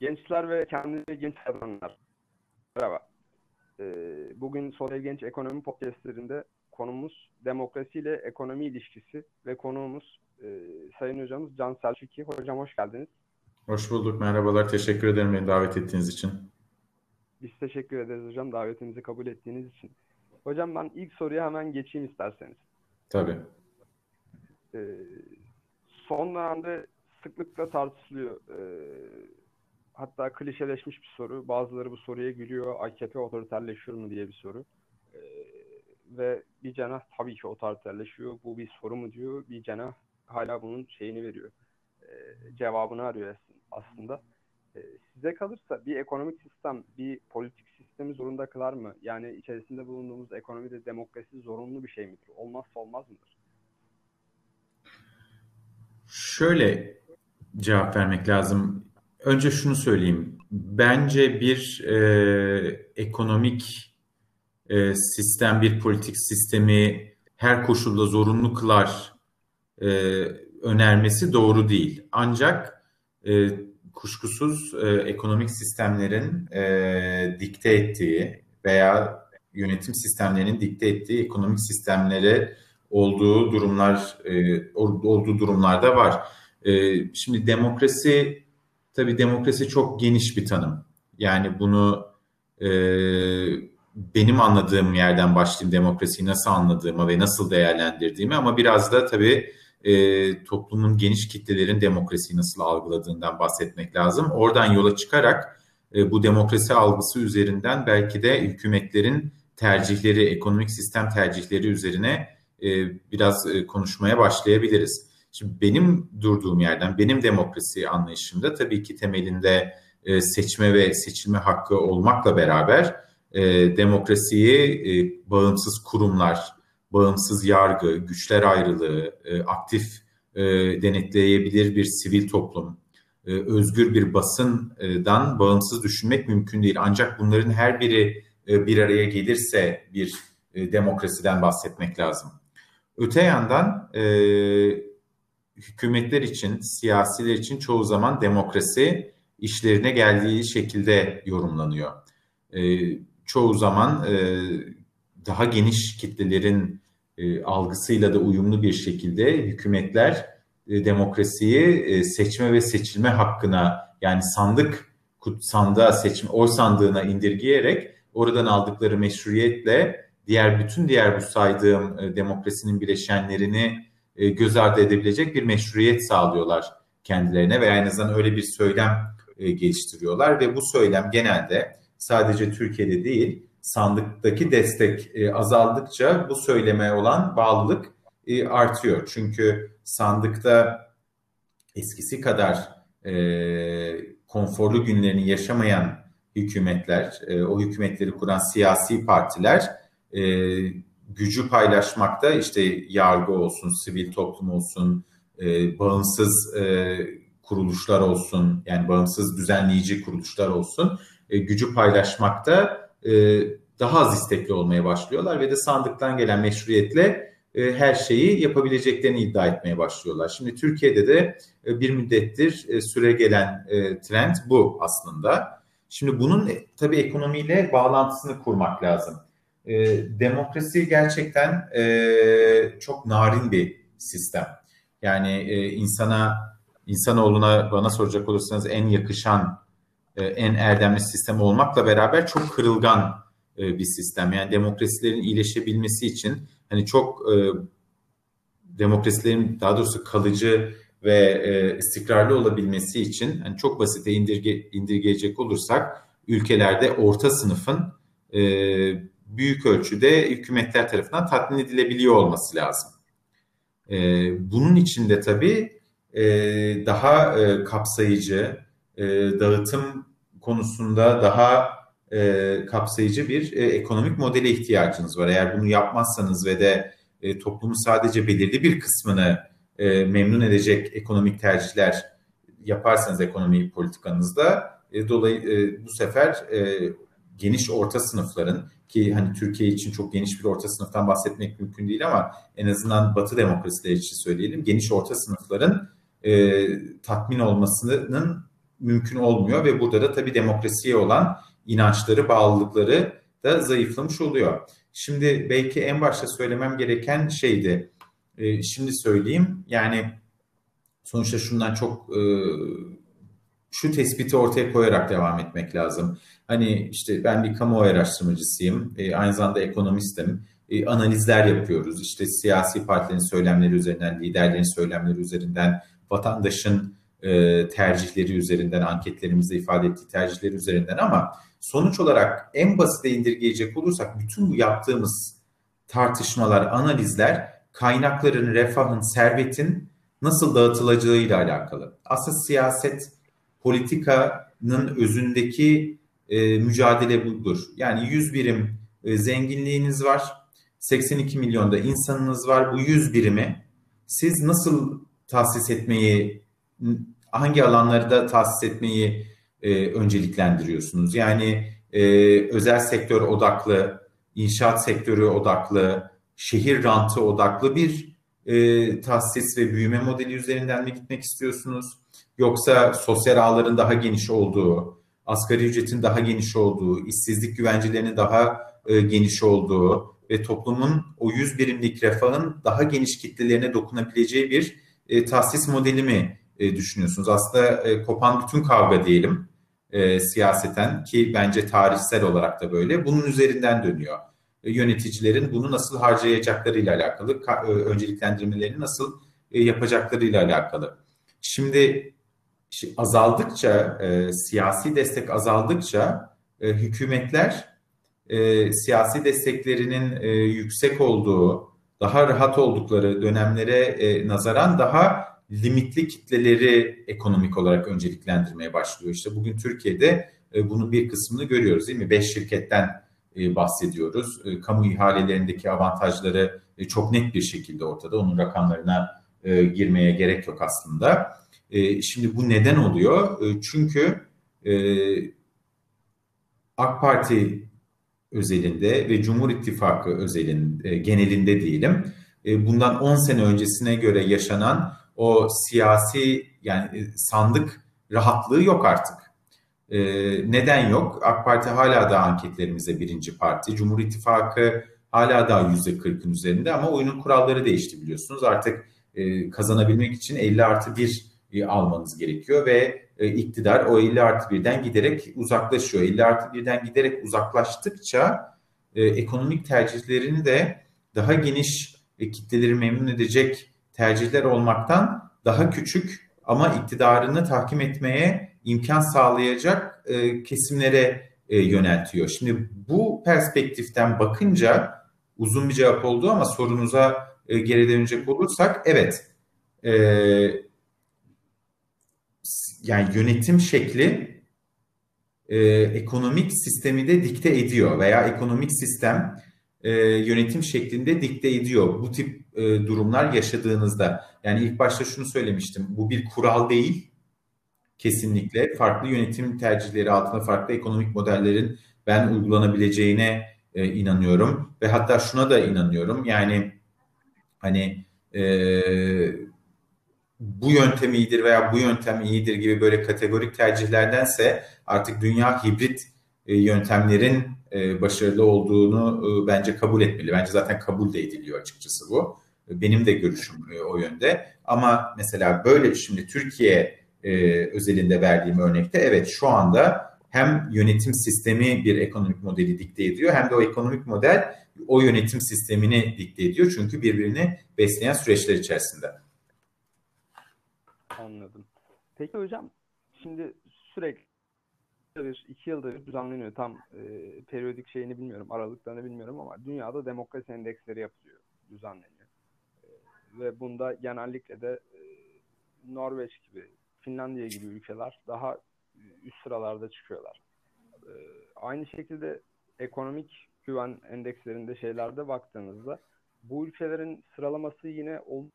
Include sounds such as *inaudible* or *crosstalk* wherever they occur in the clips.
Gençler ve kendini genç sayanlar. Merhaba. Ee, bugün Sosyal Genç Ekonomi Podcast'lerinde konumuz demokrasi ile ekonomi ilişkisi ve konuğumuz e, Sayın Hocamız Can Selçuk'i. Hocam hoş geldiniz. Hoş bulduk. Merhabalar. Teşekkür ederim beni davet ettiğiniz için. Biz teşekkür ederiz hocam davetimizi kabul ettiğiniz için. Hocam ben ilk soruya hemen geçeyim isterseniz. Tabii. Ee, son dönemde sıklıkla tartışılıyor. Ee, hatta klişeleşmiş bir soru. Bazıları bu soruya gülüyor. AKP otoriterleşiyor mu diye bir soru. Ee, ve bir cenah tabii ki otoriterleşiyor. Bu bir soru mu diyor. Bir cenah hala bunun şeyini veriyor. Ee, cevabını arıyor aslında. Ee, size kalırsa bir ekonomik sistem, bir politik sistemi zorunda kılar mı? Yani içerisinde bulunduğumuz ekonomide demokrasi zorunlu bir şey midir? Olmazsa olmaz mıdır? Şöyle cevap vermek lazım. Önce şunu söyleyeyim. Bence bir e, ekonomik e, sistem, bir politik sistemi her koşulda zorunlu kılar e, önermesi doğru değil. Ancak e, kuşkusuz e, ekonomik sistemlerin e, dikte ettiği veya yönetim sistemlerinin dikte ettiği ekonomik sistemlere olduğu durumlar e, olduğu durumlarda var. E, şimdi demokrasi tabii demokrasi çok geniş bir tanım. Yani bunu e, benim anladığım yerden başlayayım demokrasiyi nasıl anladığıma ve nasıl değerlendirdiğimi ama biraz da tabii e, toplumun geniş kitlelerin demokrasiyi nasıl algıladığından bahsetmek lazım. Oradan yola çıkarak e, bu demokrasi algısı üzerinden belki de hükümetlerin tercihleri, ekonomik sistem tercihleri üzerine e, biraz e, konuşmaya başlayabiliriz. Şimdi benim durduğum yerden, benim demokrasi anlayışımda tabii ki temelinde e, seçme ve seçilme hakkı olmakla beraber e, demokrasiyi e, bağımsız kurumlar, bağımsız yargı, güçler ayrılığı, e, aktif e, denetleyebilir bir sivil toplum, e, özgür bir basından bağımsız düşünmek mümkün değil. Ancak bunların her biri e, bir araya gelirse bir e, demokrasiden bahsetmek lazım. Öte yandan e, hükümetler için, siyasiler için çoğu zaman demokrasi işlerine geldiği şekilde yorumlanıyor. E, çoğu zaman e, daha geniş kitlelerin e, algısıyla da uyumlu bir şekilde hükümetler e, demokrasiyi e, seçme ve seçilme hakkına yani sandık sandığa seçme oy sandığına indirgeyerek oradan aldıkları meşruiyetle diğer bütün diğer bu saydığım e, demokrasinin bileşenlerini e, göz ardı edebilecek bir meşruiyet sağlıyorlar kendilerine veya en azından öyle bir söylem e, geliştiriyorlar ve bu söylem genelde sadece Türkiye'de değil sandıktaki destek e, azaldıkça bu söyleme olan bağlılık artıyor. Çünkü sandıkta eskisi kadar e, konforlu günlerini yaşamayan hükümetler, e, o hükümetleri kuran siyasi partiler e, gücü paylaşmakta işte yargı olsun, sivil toplum olsun, e, bağımsız e, kuruluşlar olsun, yani bağımsız düzenleyici kuruluşlar olsun, e, gücü paylaşmakta e, daha az istekli olmaya başlıyorlar ve de sandıktan gelen meşruiyetle e, her şeyi yapabileceklerini iddia etmeye başlıyorlar. Şimdi Türkiye'de de e, bir müddettir e, süre gelen e, trend bu aslında. Şimdi bunun e, tabii ekonomiyle bağlantısını kurmak lazım. E, demokrasi gerçekten e, çok narin bir sistem. Yani e, insana, insanoğluna bana soracak olursanız en yakışan e, en erdemli sistem olmakla beraber çok kırılgan e, bir sistem. Yani demokrasilerin iyileşebilmesi için hani çok e, demokrasilerin daha doğrusu kalıcı ve e, istikrarlı olabilmesi için hani çok basite indirge, indirgeyecek olursak ülkelerde orta sınıfın e, büyük ölçüde hükümetler tarafından tatmin edilebiliyor olması lazım. E, bunun için de tabii e, daha e, kapsayıcı, e, dağıtım konusunda daha e, kapsayıcı bir e, ekonomik modele ihtiyacınız var. Eğer bunu yapmazsanız ve de e, toplumun sadece belirli bir kısmını e, memnun edecek ekonomik tercihler yaparsanız ekonomi politikanızda e, dolayı e, bu sefer e, geniş orta sınıfların ki hani Türkiye için çok geniş bir orta sınıftan bahsetmek mümkün değil ama en azından Batı demokrasileri için söyleyelim geniş orta sınıfların e, tatmin olmasının mümkün olmuyor ve burada da tabii demokrasiye olan inançları, bağlılıkları da zayıflamış oluyor. Şimdi belki en başta söylemem gereken şeydi. E, şimdi söyleyeyim. Yani sonuçta şundan çok e, şu tespiti ortaya koyarak devam etmek lazım. Hani işte ben bir kamuoyu araştırmacısıyım, e, aynı zamanda ekonomistim. E, analizler yapıyoruz. İşte siyasi partilerin söylemleri üzerinden, liderlerin söylemleri üzerinden, vatandaşın e, tercihleri üzerinden, anketlerimizde ifade ettiği tercihleri üzerinden ama sonuç olarak en basite indirgeyecek olursak bütün bu yaptığımız tartışmalar, analizler kaynakların, refahın, servetin nasıl dağıtılacağıyla alakalı. Aslında siyaset politikanın özündeki e, mücadele budur. Yani 100 birim e, zenginliğiniz var, 82 milyonda insanınız var. Bu 100 birimi siz nasıl tahsis etmeyi, hangi alanlarda tahsis etmeyi e, önceliklendiriyorsunuz? Yani e, özel sektör odaklı, inşaat sektörü odaklı, şehir rantı odaklı bir e, tahsis ve büyüme modeli üzerinden mi gitmek istiyorsunuz? Yoksa sosyal ağların daha geniş olduğu, asgari ücretin daha geniş olduğu, işsizlik güvencelerinin daha e, geniş olduğu ve toplumun o 100 birimlik refahın daha geniş kitlelerine dokunabileceği bir e, tahsis modeli mi e, düşünüyorsunuz? Aslında e, kopan bütün kavga diyelim e, siyaseten ki bence tarihsel olarak da böyle bunun üzerinden dönüyor. E, yöneticilerin bunu nasıl harcayacaklarıyla alakalı, ka, e, önceliklendirmelerini nasıl e, yapacaklarıyla alakalı. Şimdi azaldıkça, e, siyasi destek azaldıkça e, hükümetler e, siyasi desteklerinin e, yüksek olduğu, daha rahat oldukları dönemlere e, nazaran daha limitli kitleleri ekonomik olarak önceliklendirmeye başlıyor. İşte bugün Türkiye'de e, bunun bir kısmını görüyoruz değil mi? Beş şirketten e, bahsediyoruz. E, kamu ihalelerindeki avantajları e, çok net bir şekilde ortada. Onun rakamlarına e, girmeye gerek yok aslında. E, şimdi bu neden oluyor? E, çünkü e, AK Parti özelinde ve Cumhur İttifakı özelin e, genelinde diyelim. E, bundan 10 sene öncesine göre yaşanan o siyasi yani sandık rahatlığı yok artık. E, neden yok? AK Parti hala da anketlerimize birinci parti. Cumhur İttifakı hala daha yüzde 40'ın üzerinde ama oyunun kuralları değişti biliyorsunuz. Artık kazanabilmek için 50 artı 1 e, almanız gerekiyor ve e, iktidar o 50 artı 1'den giderek uzaklaşıyor. 50 artı 1'den giderek uzaklaştıkça e, ekonomik tercihlerini de daha geniş kitleleri memnun edecek tercihler olmaktan daha küçük ama iktidarını tahkim etmeye imkan sağlayacak kesimlere yöneltiyor. Şimdi bu perspektiften bakınca uzun bir cevap oldu ama sorunuza geri dönecek olursak evet e, yani yönetim şekli e, ekonomik sistemi de dikte ediyor veya ekonomik sistem e, yönetim şeklinde dikte ediyor. Bu tip e, durumlar yaşadığınızda yani ilk başta şunu söylemiştim. Bu bir kural değil. Kesinlikle farklı yönetim tercihleri altında farklı ekonomik modellerin ben uygulanabileceğine e, inanıyorum ve hatta şuna da inanıyorum. Yani hani e, bu yöntem iyidir veya bu yöntem iyidir gibi böyle kategorik tercihlerdense artık dünya hibrit e, yöntemlerin e, başarılı olduğunu e, bence kabul etmeli. Bence zaten kabul de ediliyor açıkçası bu. Benim de görüşüm o yönde. Ama mesela böyle şimdi Türkiye özelinde verdiğim örnekte evet şu anda hem yönetim sistemi bir ekonomik modeli dikte ediyor hem de o ekonomik model o yönetim sistemini dikte ediyor. Çünkü birbirini besleyen süreçler içerisinde. Anladım. Peki hocam şimdi sürekli bir iki yıldır düzenleniyor. Tam e, periyodik şeyini bilmiyorum, aralıklarını bilmiyorum ama dünyada demokrasi endeksleri yapılıyor, düzenleniyor. E, ve bunda genellikle de e, Norveç gibi, Finlandiya gibi ülkeler daha üst sıralarda çıkıyorlar. E, aynı şekilde ekonomik güven endekslerinde şeylerde baktığınızda bu ülkelerin sıralaması yine ol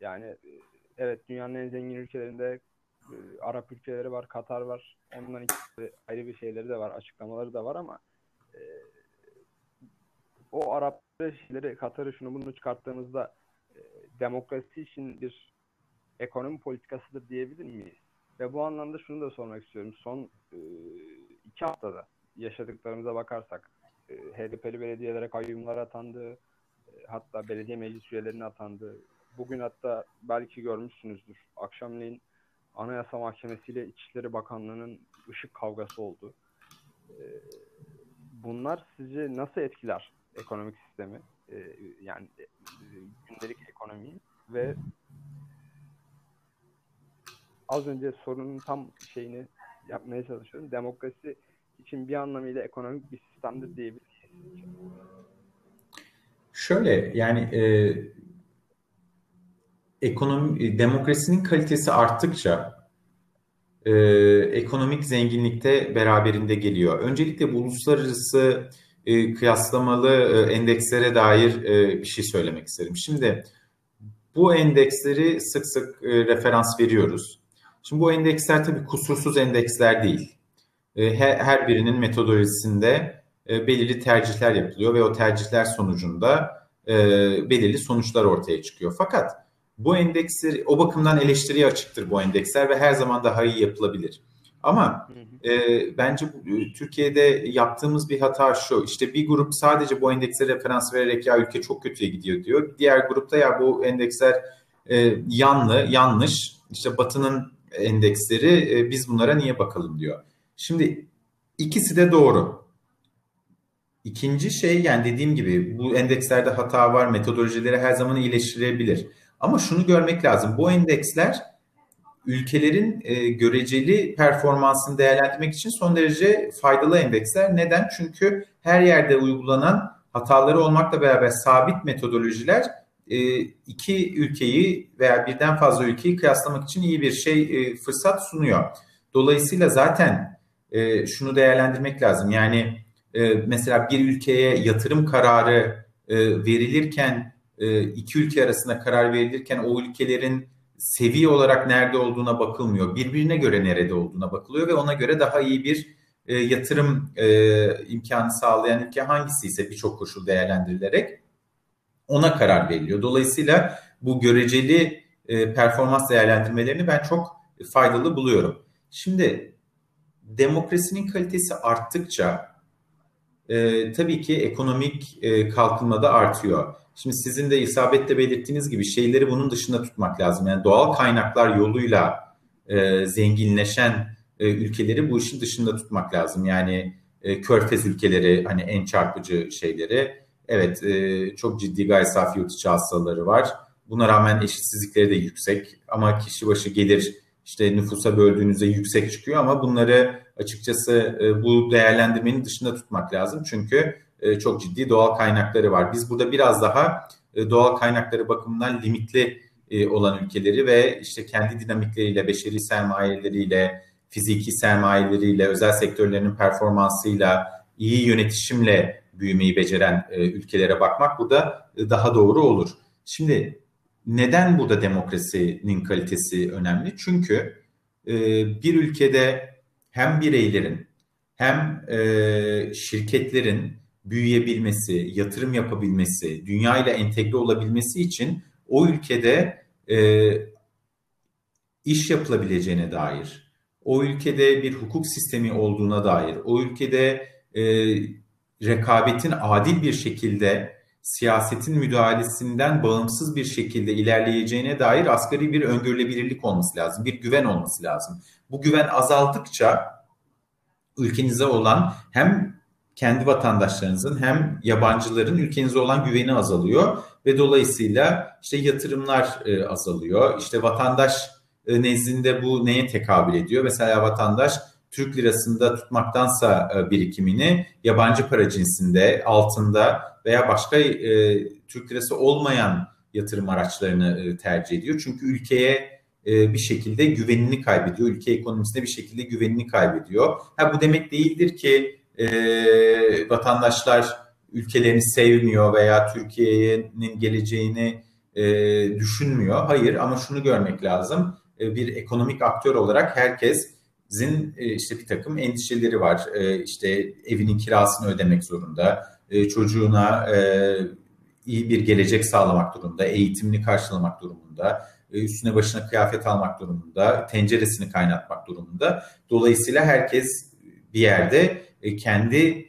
yani e, evet dünyanın en zengin ülkelerinde e, Arap ülkeleri var, Katar var. Ondan ikisi ayrı bir şeyleri de var, açıklamaları da var ama e, o Arap şeyleri, Katar'ı şunu bunu çıkarttığımızda e, demokrasi için bir ekonomi politikasıdır diyebilir miyiz? Ve bu anlamda şunu da sormak istiyorum. Son e, iki haftada yaşadıklarımıza bakarsak e, HDP'li belediyelere kayyumlar atandı. E, hatta belediye meclis üyelerine atandı. Bugün hatta belki görmüşsünüzdür. Akşamleyin Anayasa Mahkemesi ile İçişleri Bakanlığı'nın ışık kavgası oldu. E, bunlar sizce nasıl etkiler ekonomik sistemi? E, yani e, gündelik ekonomiyi ve az önce sorunun tam şeyini yapmaya çalışıyorum. Demokrasi için bir anlamıyla ekonomik bir sistemdir diyebiliriz. Şöyle yani e, ekonomi demokrasinin kalitesi arttıkça e, ekonomik zenginlik de beraberinde geliyor. Öncelikle bu uluslararası e, kıyaslamalı e, endekslere dair e, bir şey söylemek isterim. Şimdi bu endeksleri sık sık e, referans veriyoruz. Şimdi bu endeksler tabii kusursuz endeksler değil. E, her birinin metodolojisinde e, belirli tercihler yapılıyor ve o tercihler sonucunda e, belirli sonuçlar ortaya çıkıyor. Fakat bu endeksler o bakımdan eleştiriye açıktır bu endeksler ve her zaman daha iyi yapılabilir. Ama e, bence bu, Türkiye'de yaptığımız bir hata şu. İşte bir grup sadece bu endekse referans vererek ya ülke çok kötüye gidiyor diyor. Diğer grupta ya bu endeksler e, yanlı, yanlış. İşte Batı'nın endeksleri e, biz bunlara niye bakalım diyor. Şimdi ikisi de doğru. İkinci şey yani dediğim gibi bu endekslerde hata var, metodolojileri her zaman iyileştirilebilir. Ama şunu görmek lazım. Bu endeksler ülkelerin e, göreceli performansını değerlendirmek için son derece faydalı endeksler. Neden? Çünkü her yerde uygulanan hataları olmakla beraber sabit metodolojiler e, iki ülkeyi veya birden fazla ülkeyi kıyaslamak için iyi bir şey e, fırsat sunuyor. Dolayısıyla zaten e, şunu değerlendirmek lazım. Yani e, mesela bir ülkeye yatırım kararı e, verilirken e, iki ülke arasında karar verilirken o ülkelerin seviye olarak nerede olduğuna bakılmıyor. Birbirine göre nerede olduğuna bakılıyor ve ona göre daha iyi bir e, yatırım e, imkanı sağlayan ülke hangisi ise birçok koşul değerlendirilerek ona karar veriliyor. Dolayısıyla bu göreceli e, performans değerlendirmelerini ben çok faydalı buluyorum. Şimdi demokrasinin kalitesi arttıkça e, tabii ki ekonomik e, kalkınma da artıyor. Şimdi sizin de isabetle belirttiğiniz gibi şeyleri bunun dışında tutmak lazım. Yani doğal kaynaklar yoluyla e, zenginleşen e, ülkeleri bu işin dışında tutmak lazım. Yani e, körfez ülkeleri hani en çarpıcı şeyleri. Evet e, çok ciddi gayri safi yurt içi hastaları var. Buna rağmen eşitsizlikleri de yüksek ama kişi başı gelir işte nüfusa böldüğünüzde yüksek çıkıyor ama bunları açıkçası e, bu değerlendirmenin dışında tutmak lazım. Çünkü e, çok ciddi doğal kaynakları var. Biz burada biraz daha e, doğal kaynakları bakımından limitli e, olan ülkeleri ve işte kendi dinamikleriyle, beşeri sermayeleriyle, fiziki sermayeleriyle, özel sektörlerinin performansıyla, iyi yönetişimle büyümeyi beceren ülkelere bakmak burada daha doğru olur. Şimdi neden burada demokrasinin kalitesi önemli? Çünkü bir ülkede hem bireylerin hem şirketlerin büyüyebilmesi, yatırım yapabilmesi, dünya ile entegre olabilmesi için o ülkede e, iş yapılabileceğine dair, o ülkede bir hukuk sistemi olduğuna dair, o ülkede e, rekabetin adil bir şekilde siyasetin müdahalesinden bağımsız bir şekilde ilerleyeceğine dair asgari bir öngörülebilirlik olması lazım, bir güven olması lazım. Bu güven azaldıkça ülkenize olan hem kendi vatandaşlarınızın hem yabancıların ülkenize olan güveni azalıyor ve dolayısıyla işte yatırımlar e, azalıyor. İşte vatandaş e, nezdinde bu neye tekabül ediyor? Mesela vatandaş Türk lirasında tutmaktansa e, birikimini yabancı para cinsinde, altında veya başka e, Türk lirası olmayan yatırım araçlarını e, tercih ediyor. Çünkü ülkeye e, bir şekilde güvenini kaybediyor. Ülke ekonomisine bir şekilde güvenini kaybediyor. Ha bu demek değildir ki e, vatandaşlar ülkelerini sevmiyor veya Türkiye'nin geleceğini e, düşünmüyor. Hayır ama şunu görmek lazım. E, bir ekonomik aktör olarak herkesin e, işte bir takım endişeleri var. E, işte evinin kirasını ödemek zorunda, e, çocuğuna e, iyi bir gelecek sağlamak durumunda, eğitimini karşılamak durumunda, üstüne başına kıyafet almak durumunda, tenceresini kaynatmak durumunda. Dolayısıyla herkes bir yerde kendi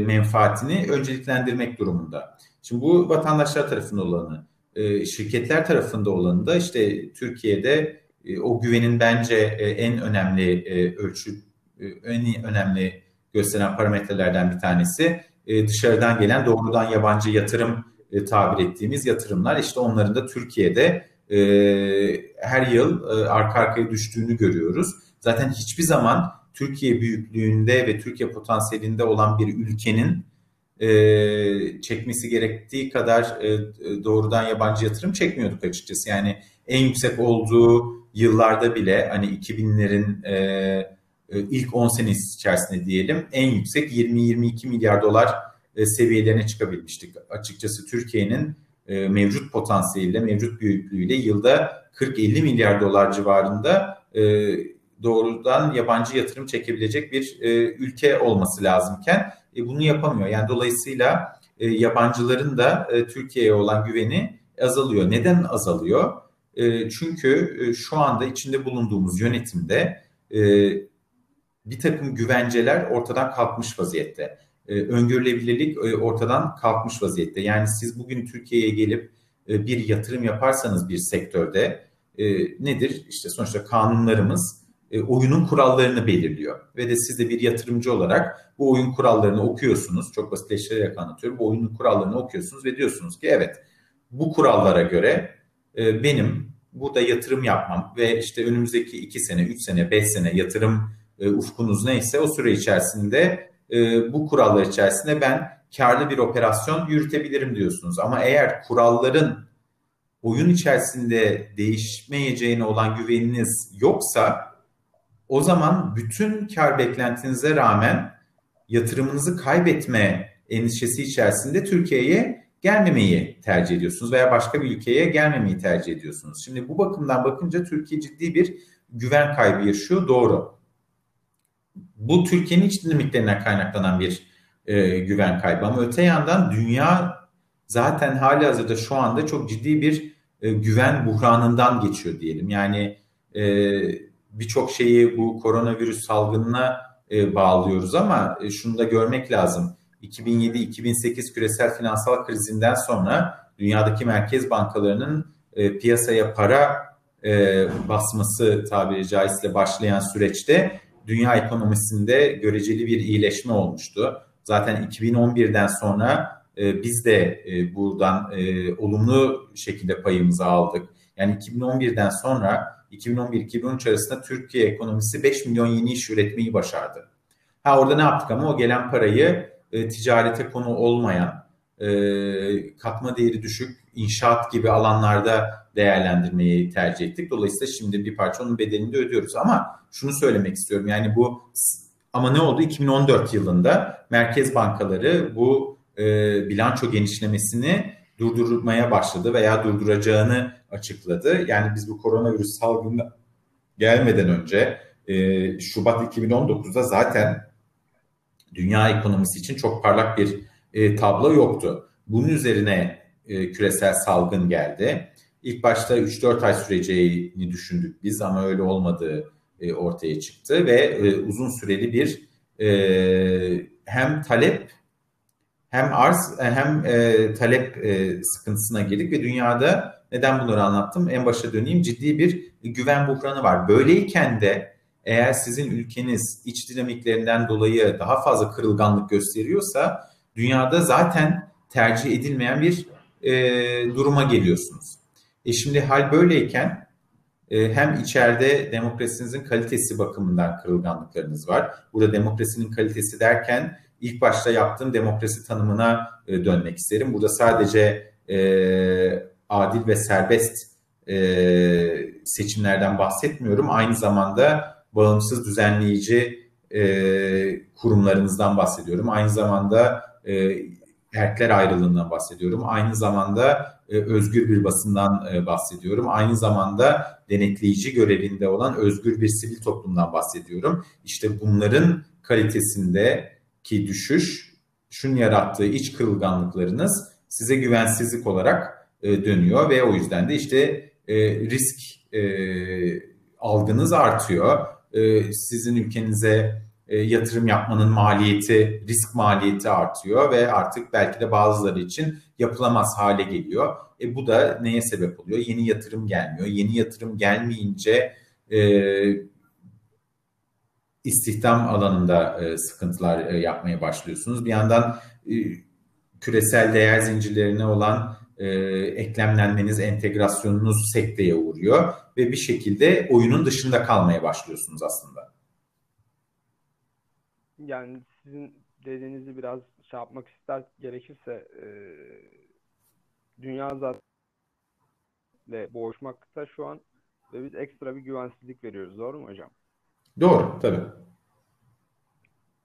menfaatini önceliklendirmek durumunda. Şimdi bu vatandaşlar tarafında olanı, şirketler tarafında olanı da işte Türkiye'de o güvenin bence en önemli ölçü, en önemli gösteren parametrelerden bir tanesi dışarıdan gelen doğrudan yabancı yatırım tabir ettiğimiz yatırımlar. İşte onların da Türkiye'de her yıl arka arkaya düştüğünü görüyoruz. Zaten hiçbir zaman Türkiye büyüklüğünde ve Türkiye potansiyelinde olan bir ülkenin çekmesi gerektiği kadar doğrudan yabancı yatırım çekmiyorduk açıkçası. Yani en yüksek olduğu yıllarda bile hani 2000'lerin e, ilk 10 senesi içerisinde diyelim en yüksek 20-22 milyar dolar e, seviyelerine çıkabilmiştik. Açıkçası Türkiye'nin e, mevcut potansiyeliyle, mevcut büyüklüğüyle yılda 40-50 milyar dolar civarında e, doğrudan yabancı yatırım çekebilecek bir e, ülke olması lazımken e, bunu yapamıyor. Yani dolayısıyla e, yabancıların da e, Türkiye'ye olan güveni azalıyor. Neden azalıyor? E, çünkü e, şu anda içinde bulunduğumuz yönetimde e, bir takım güvenceler ortadan kalkmış vaziyette. E, öngörülebilirlik e, ortadan kalkmış vaziyette. Yani siz bugün Türkiye'ye gelip e, bir yatırım yaparsanız bir sektörde e, nedir? İşte sonuçta kanunlarımız e, oyunun kurallarını belirliyor. Ve de siz de bir yatırımcı olarak bu oyun kurallarını okuyorsunuz. Çok basitleştirerek anlatıyorum. Bu oyunun kurallarını okuyorsunuz ve diyorsunuz ki evet bu kurallara göre e, benim burada yatırım yapmam ve işte önümüzdeki 2 sene, 3 sene, 5 sene yatırım e, ufkunuz neyse o süre içerisinde e, bu kurallar içerisinde ben karlı bir operasyon yürütebilirim diyorsunuz. Ama eğer kuralların oyun içerisinde değişmeyeceğine olan güveniniz yoksa o zaman bütün kar beklentinize rağmen yatırımınızı kaybetme endişesi içerisinde Türkiye'ye gelmemeyi tercih ediyorsunuz veya başka bir ülkeye gelmemeyi tercih ediyorsunuz. Şimdi bu bakımdan bakınca Türkiye ciddi bir güven kaybı yaşıyor doğru. Bu Türkiye'nin iç dinamiklerinden kaynaklanan bir e, güven kaybı ama öte yandan dünya zaten hali hazırda şu anda çok ciddi bir e, güven buhranından geçiyor diyelim. Yani e, birçok şeyi bu koronavirüs salgınına e, bağlıyoruz ama e, şunu da görmek lazım 2007-2008 küresel finansal krizinden sonra dünyadaki merkez bankalarının e, piyasaya para e, basması tabiri caizse başlayan süreçte dünya ekonomisinde göreceli bir iyileşme olmuştu. Zaten 2011'den sonra e, biz de e, buradan e, olumlu şekilde payımızı aldık. Yani 2011'den sonra 2011-2013 arasında Türkiye ekonomisi 5 milyon yeni iş üretmeyi başardı. Ha orada ne yaptık ama o gelen parayı e, ticarete konu olmayan, e, katma değeri düşük inşaat gibi alanlarda değerlendirmeyi tercih ettik. Dolayısıyla şimdi bir parça onun bedelini de ödüyoruz. Ama şunu söylemek istiyorum yani bu ama ne oldu? 2014 yılında merkez bankaları bu e, bilanço genişlemesini durdurmaya başladı veya durduracağını açıkladı. Yani biz bu koronavirüs salgını gelmeden önce e, Şubat 2019'da zaten dünya ekonomisi için çok parlak bir e, tablo yoktu. Bunun üzerine e, küresel salgın geldi. İlk başta 3-4 ay süreceğini düşündük biz ama öyle olmadığı e, ortaya çıktı ve e, uzun süreli bir e, hem talep hem arz e, hem e, talep e, sıkıntısına girdik ve dünyada neden bunları anlattım? En başa döneyim ciddi bir güven buhranı var. Böyleyken de eğer sizin ülkeniz iç dinamiklerinden dolayı daha fazla kırılganlık gösteriyorsa dünyada zaten tercih edilmeyen bir e, duruma geliyorsunuz. E şimdi hal böyleyken e, hem içeride demokrasinizin kalitesi bakımından kırılganlıklarınız var. Burada demokrasinin kalitesi derken ilk başta yaptığım demokrasi tanımına e, dönmek isterim. Burada sadece e, adil ve serbest e, seçimlerden bahsetmiyorum. Aynı zamanda bağımsız düzenleyici e, kurumlarımızdan bahsediyorum. Aynı zamanda e, erkler ayrılığından bahsediyorum. Aynı zamanda e, özgür bir basından e, bahsediyorum. Aynı zamanda denetleyici görevinde olan özgür bir sivil toplumdan bahsediyorum. İşte bunların kalitesindeki düşüş, şun yarattığı iç kırılganlıklarınız size güvensizlik olarak e, dönüyor ve o yüzden de işte risk algınız artıyor. Sizin ülkenize yatırım yapmanın maliyeti, risk maliyeti artıyor ve artık belki de bazıları için yapılamaz hale geliyor. E bu da neye sebep oluyor? Yeni yatırım gelmiyor. Yeni yatırım gelmeyince e, istihdam alanında e, sıkıntılar e, yapmaya başlıyorsunuz. Bir yandan e, küresel değer zincirlerine olan e, eklemlenmeniz, entegrasyonunuz sekteye uğruyor ve bir şekilde oyunun dışında kalmaya başlıyorsunuz aslında. Yani sizin dediğinizi biraz şey yapmak ister gerekirse e, dünya zaten boğuşmakta şu an ve biz ekstra bir güvensizlik veriyoruz. Doğru mu hocam? Doğru, tabii.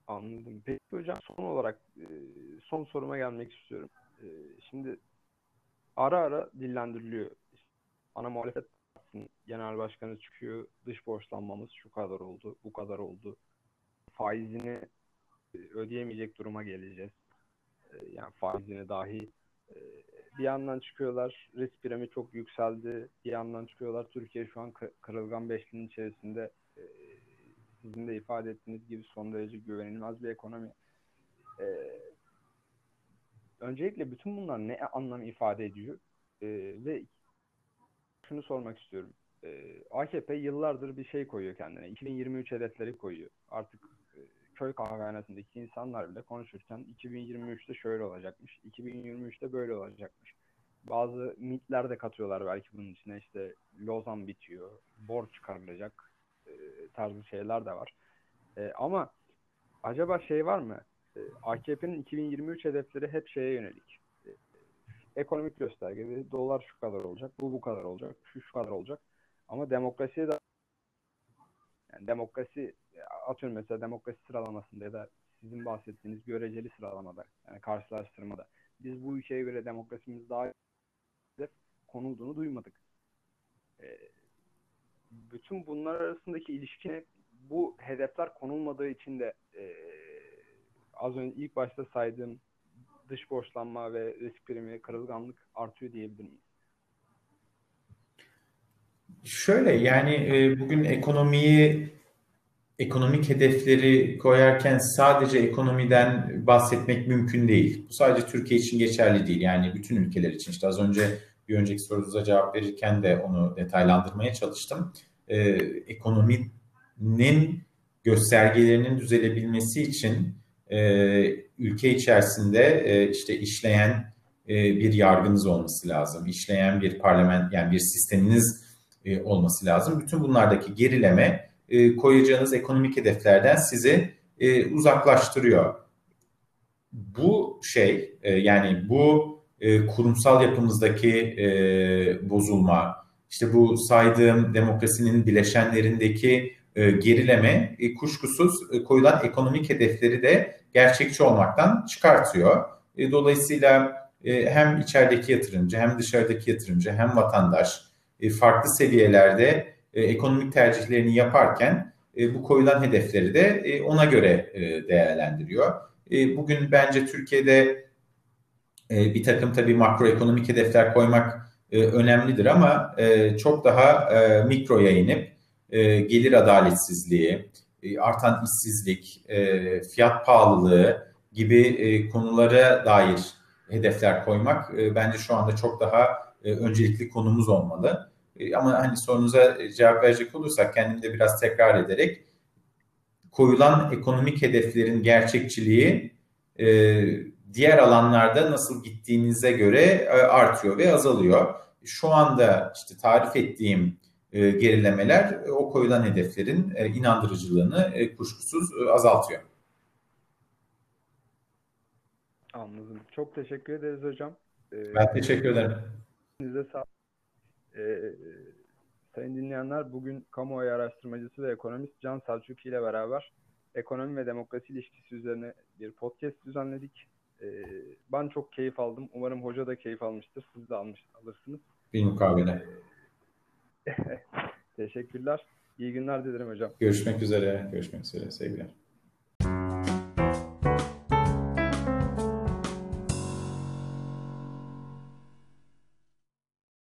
Anladım. Peki hocam son olarak e, son soruma gelmek istiyorum. E, şimdi ara ara dillendiriliyor. Ana muhalefet genel başkanı çıkıyor. Dış borçlanmamız şu kadar oldu, bu kadar oldu. Faizini e, ödeyemeyecek duruma geleceğiz. Yani faizini dahi bir yandan çıkıyorlar risk primi çok yükseldi. Bir yandan çıkıyorlar Türkiye şu an kırılgan beşlinin içerisinde sizin de ifade ettiğiniz gibi son derece güvenilmez bir ekonomi. Ee, öncelikle bütün bunlar ne anlam ifade ediyor? Ee, ve şunu sormak istiyorum. Ee, AKP yıllardır bir şey koyuyor kendine. 2023 hedefleri koyuyor. Artık e, köy kahvehanesindeki insanlar bile konuşurken 2023'te şöyle olacakmış, 2023'te böyle olacakmış. Bazı mitler de katıyorlar belki bunun içine işte Lozan bitiyor, borç çıkarılacak, tarzı şeyler de var. E, ama acaba şey var mı? E, AKP'nin 2023 hedefleri hep şeye yönelik. E, ekonomik göstergeleri dolar şu kadar olacak, bu bu kadar olacak, şu şu kadar olacak. Ama demokrasiye de yani demokrasi atıyorum mesela demokrasi sıralamasında ya da sizin bahsettiğiniz göreceli sıralamada yani karşılaştırmada biz bu ülkeye göre demokrasimiz daha konulduğunu duymadık. Ee, bütün bunlar arasındaki ilişkine bu hedefler konulmadığı için de e, az önce ilk başta saydığım dış borçlanma ve risk primi, kırılganlık artıyor diyebilir miyiz? Şöyle yani e, bugün ekonomiyi ekonomik hedefleri koyarken sadece ekonomiden bahsetmek mümkün değil. Bu sadece Türkiye için geçerli değil. Yani bütün ülkeler için işte az önce bir önceki sorunuza cevap verirken de onu detaylandırmaya çalıştım. Ee, ekonominin göstergelerinin düzelebilmesi için e, ülke içerisinde e, işte işleyen e, bir yargınız olması lazım. İşleyen bir parlament yani bir sisteminiz e, olması lazım. Bütün bunlardaki gerileme e, koyacağınız ekonomik hedeflerden sizi e, uzaklaştırıyor. Bu şey e, yani bu e, kurumsal yapımızdaki e, bozulma, işte bu saydığım demokrasinin bileşenlerindeki e, gerileme e, kuşkusuz e, koyulan ekonomik hedefleri de gerçekçi olmaktan çıkartıyor. E, dolayısıyla e, hem içerideki yatırımcı hem dışarıdaki yatırımcı hem vatandaş e, farklı seviyelerde e, ekonomik tercihlerini yaparken e, bu koyulan hedefleri de e, ona göre e, değerlendiriyor. E, bugün bence Türkiye'de e, bir takım tabii makroekonomik hedefler koymak e, önemlidir ama e, çok daha e, mikroya inip e, gelir adaletsizliği, e, artan işsizlik, e, fiyat pahalılığı gibi e, konulara dair hedefler koymak e, bence şu anda çok daha e, öncelikli konumuz olmalı. E, ama hani sorunuza cevap verecek olursak kendim de biraz tekrar ederek koyulan ekonomik hedeflerin gerçekçiliği e, diğer alanlarda nasıl gittiğinize göre e, artıyor ve azalıyor. Şu anda işte tarif ettiğim e, gerilemeler e, o koyulan hedeflerin inandırıcılığını kuşkusuz azaltıyor. Anladım. Çok teşekkür ederiz hocam. Ben teşekkür ederim. Size sağ ee, sayın dinleyenler bugün kamuoyu araştırmacısı ve ekonomist Can Selçuk ile beraber ekonomi ve demokrasi ilişkisi üzerine bir podcast düzenledik. Ee, ben çok keyif aldım. Umarım hoca da keyif almıştır. Siz de almış, alırsınız. Bir mukabele. *laughs* Teşekkürler. İyi günler dilerim hocam. Görüşmek üzere. Görüşmek üzere. Sevgiler.